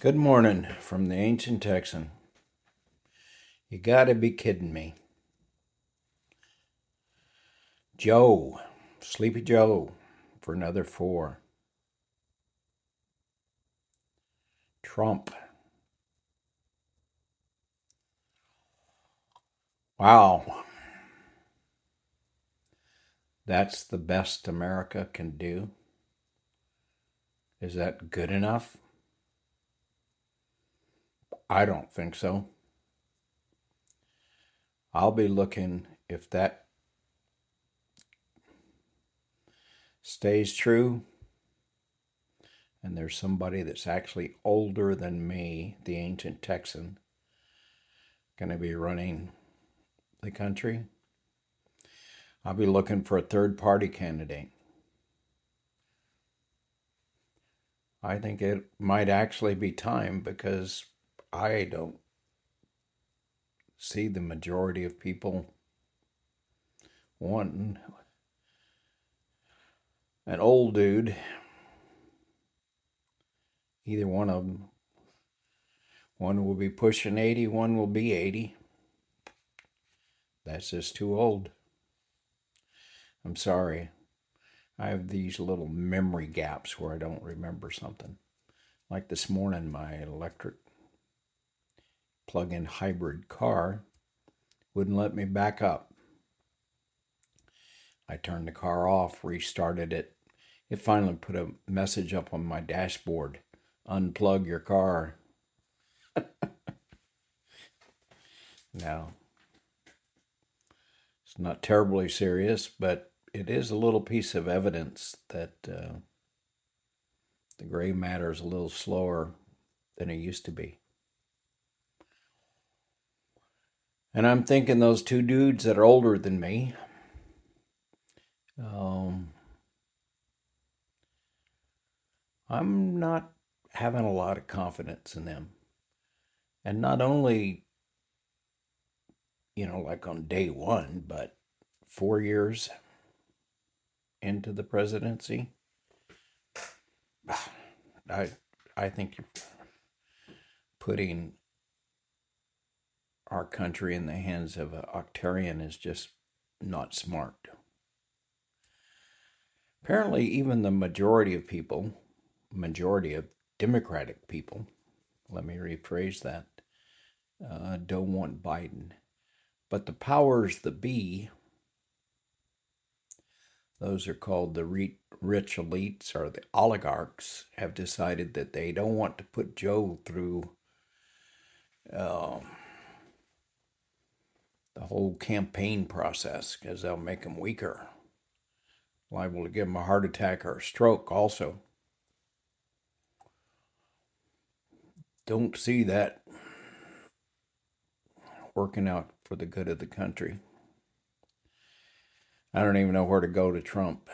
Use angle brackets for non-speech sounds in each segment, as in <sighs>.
Good morning from the ancient Texan. You gotta be kidding me. Joe, Sleepy Joe, for another four. Trump. Wow. That's the best America can do? Is that good enough? I don't think so. I'll be looking if that stays true and there's somebody that's actually older than me, the ancient Texan, going to be running the country. I'll be looking for a third party candidate. I think it might actually be time because I don't see the majority of people wanting an old dude. Either one of them. One will be pushing 80, one will be 80. That's just too old. I'm sorry. I have these little memory gaps where I don't remember something. Like this morning, my electric plug in hybrid car wouldn't let me back up. I turned the car off, restarted it. It finally put a message up on my dashboard unplug your car. <laughs> now, it's not terribly serious, but it is a little piece of evidence that uh, the gray matter is a little slower than it used to be. And I'm thinking those two dudes that are older than me, um, I'm not having a lot of confidence in them. And not only, you know, like on day one, but four years into the presidency. <sighs> I I think you're putting our country in the hands of an octarian is just not smart. Apparently, even the majority of people, majority of Democratic people, let me rephrase that, uh, don't want Biden. But the powers that be, those are called the rich elites or the oligarchs, have decided that they don't want to put Joe through. Uh, the whole campaign process because they'll make him weaker. Liable to give him a heart attack or a stroke, also. Don't see that working out for the good of the country. I don't even know where to go to Trump.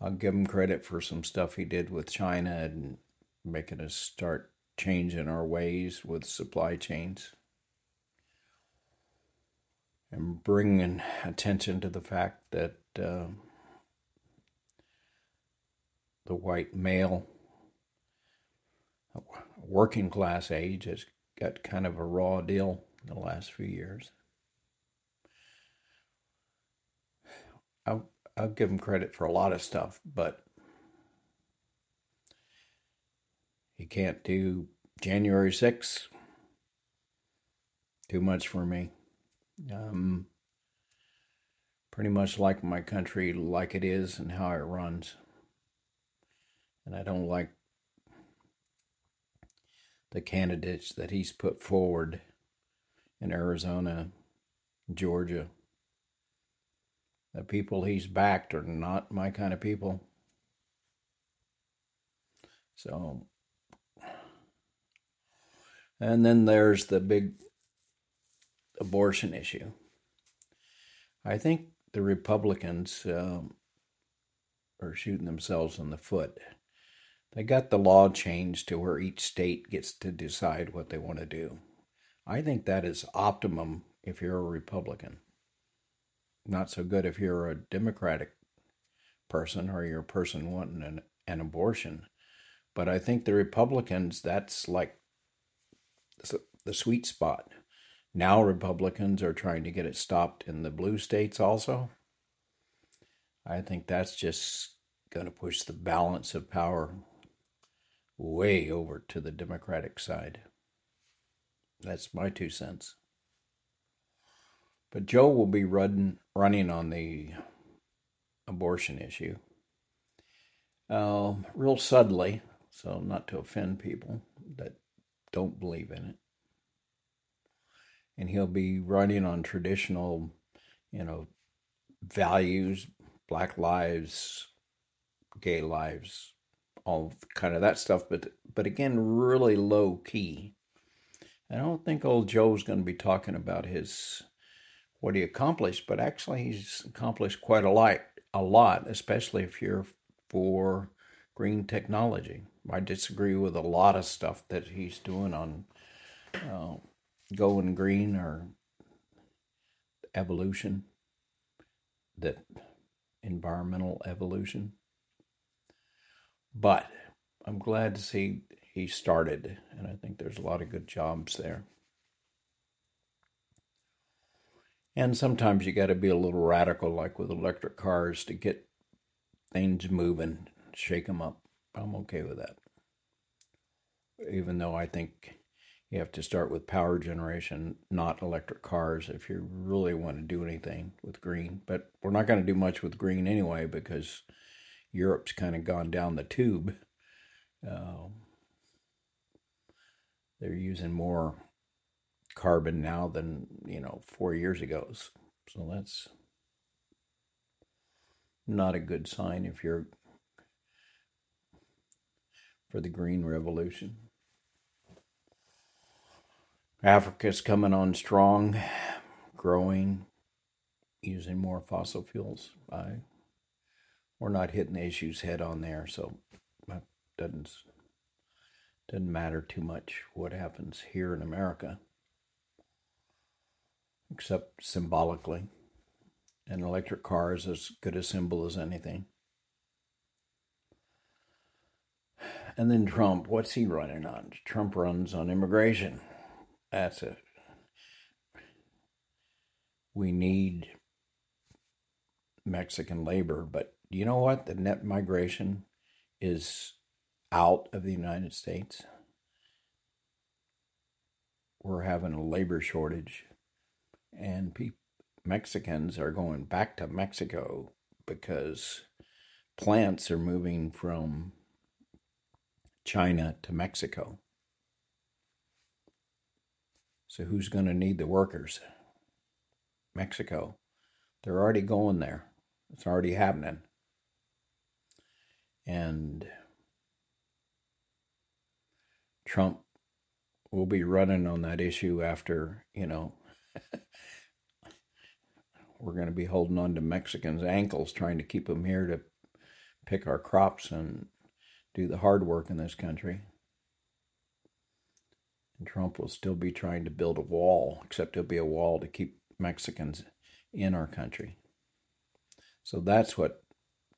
I'll give him credit for some stuff he did with China and making us start changing our ways with supply chains and bringing attention to the fact that uh, the white male working class age has got kind of a raw deal in the last few years. I'll, I'll give him credit for a lot of stuff, but he can't do January 6th. Too much for me. Um, pretty much like my country like it is and how it runs. And I don't like the candidates that he's put forward in Arizona, Georgia. The people he's backed are not my kind of people. So, and then there's the big abortion issue. I think the Republicans um, are shooting themselves in the foot. They got the law changed to where each state gets to decide what they want to do. I think that is optimum if you're a Republican. Not so good if you're a Democratic person or you're a person wanting an, an abortion. But I think the Republicans, that's like the sweet spot. Now Republicans are trying to get it stopped in the blue states also. I think that's just going to push the balance of power way over to the Democratic side. That's my two cents. But Joe will be run, running on the abortion issue. Uh, real subtly, so not to offend people that don't believe in it. And he'll be running on traditional, you know, values, black lives, gay lives, all kind of that stuff, but but again, really low key. I don't think old Joe's going to be talking about his what he accomplished, but actually he's accomplished quite a lot, a lot, especially if you're for green technology. I disagree with a lot of stuff that he's doing on uh, going green or evolution, that environmental evolution. But I'm glad to see he started, and I think there's a lot of good jobs there. And sometimes you got to be a little radical, like with electric cars, to get things moving, shake them up. I'm okay with that. Even though I think you have to start with power generation, not electric cars, if you really want to do anything with green. But we're not going to do much with green anyway because Europe's kind of gone down the tube. Uh, they're using more carbon now than you know four years ago. So that's not a good sign if you're for the green revolution. Africa's coming on strong, growing, using more fossil fuels. I, we're not hitting the issues head on there, so that doesn't doesn't matter too much what happens here in America except symbolically. An electric car is as good a symbol as anything. And then Trump, what's he running on? Trump runs on immigration. That's it. We need Mexican labor, but you know what? The net migration is out of the United States. We're having a labor shortage and pe- Mexicans are going back to Mexico because plants are moving from China to Mexico. So who's going to need the workers? Mexico. They're already going there. It's already happening. And Trump will be running on that issue after, you know, <laughs> we're going to be holding on to Mexicans' ankles, trying to keep them here to pick our crops and do the hard work in this country. Trump will still be trying to build a wall, except it'll be a wall to keep Mexicans in our country. So that's what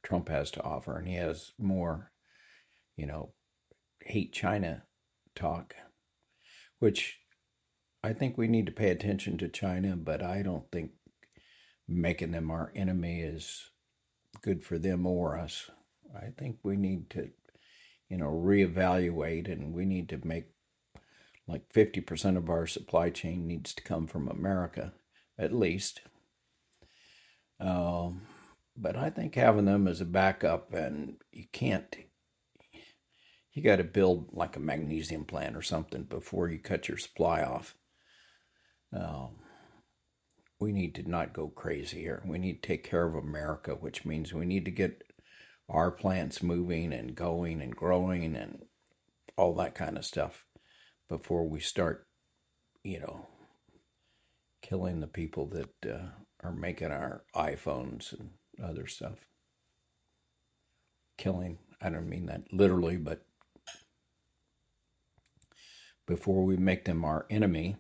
Trump has to offer, and he has more, you know, hate China talk, which I think we need to pay attention to China, but I don't think making them our enemy is good for them or us. I think we need to, you know, reevaluate and we need to make like 50% of our supply chain needs to come from America, at least. Um, but I think having them as a backup, and you can't, you got to build like a magnesium plant or something before you cut your supply off. Um, we need to not go crazy here. We need to take care of America, which means we need to get our plants moving and going and growing and all that kind of stuff before we start, you know, killing the people that uh, are making our iPhones and other stuff. Killing, I don't mean that literally, but before we make them our enemy,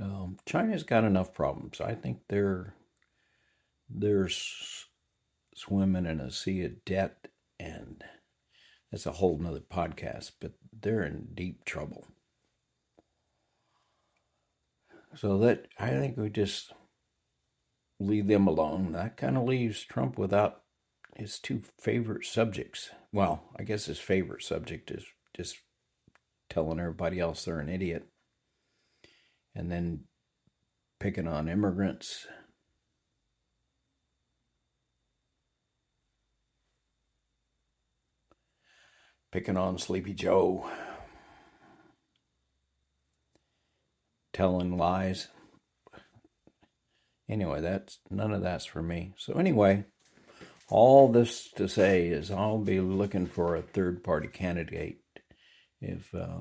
um, China's got enough problems. I think they're they're swimming in a sea of debt, and It's a whole nother podcast, but they're in deep trouble. So that I think we just leave them alone. That kind of leaves Trump without his two favorite subjects. Well, I guess his favorite subject is just telling everybody else they're an idiot and then picking on immigrants. Picking on Sleepy Joe. Telling lies. Anyway, that's none of that's for me. So anyway, all this to say is I'll be looking for a third party candidate if uh,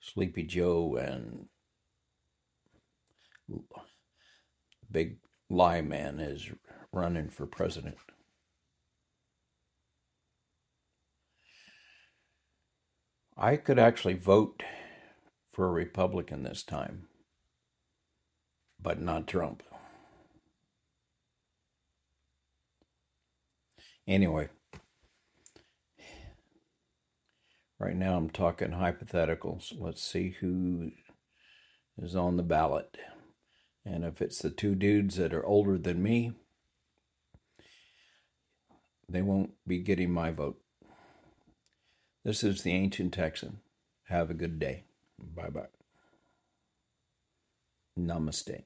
Sleepy Joe and Big Lie Man is running for president. I could actually vote for a Republican this time, but not Trump. Anyway, right now I'm talking hypotheticals. Let's see who is on the ballot. And if it's the two dudes that are older than me, they won't be getting my vote. This is the Ancient Texan. Have a good day. Bye bye. Namaste.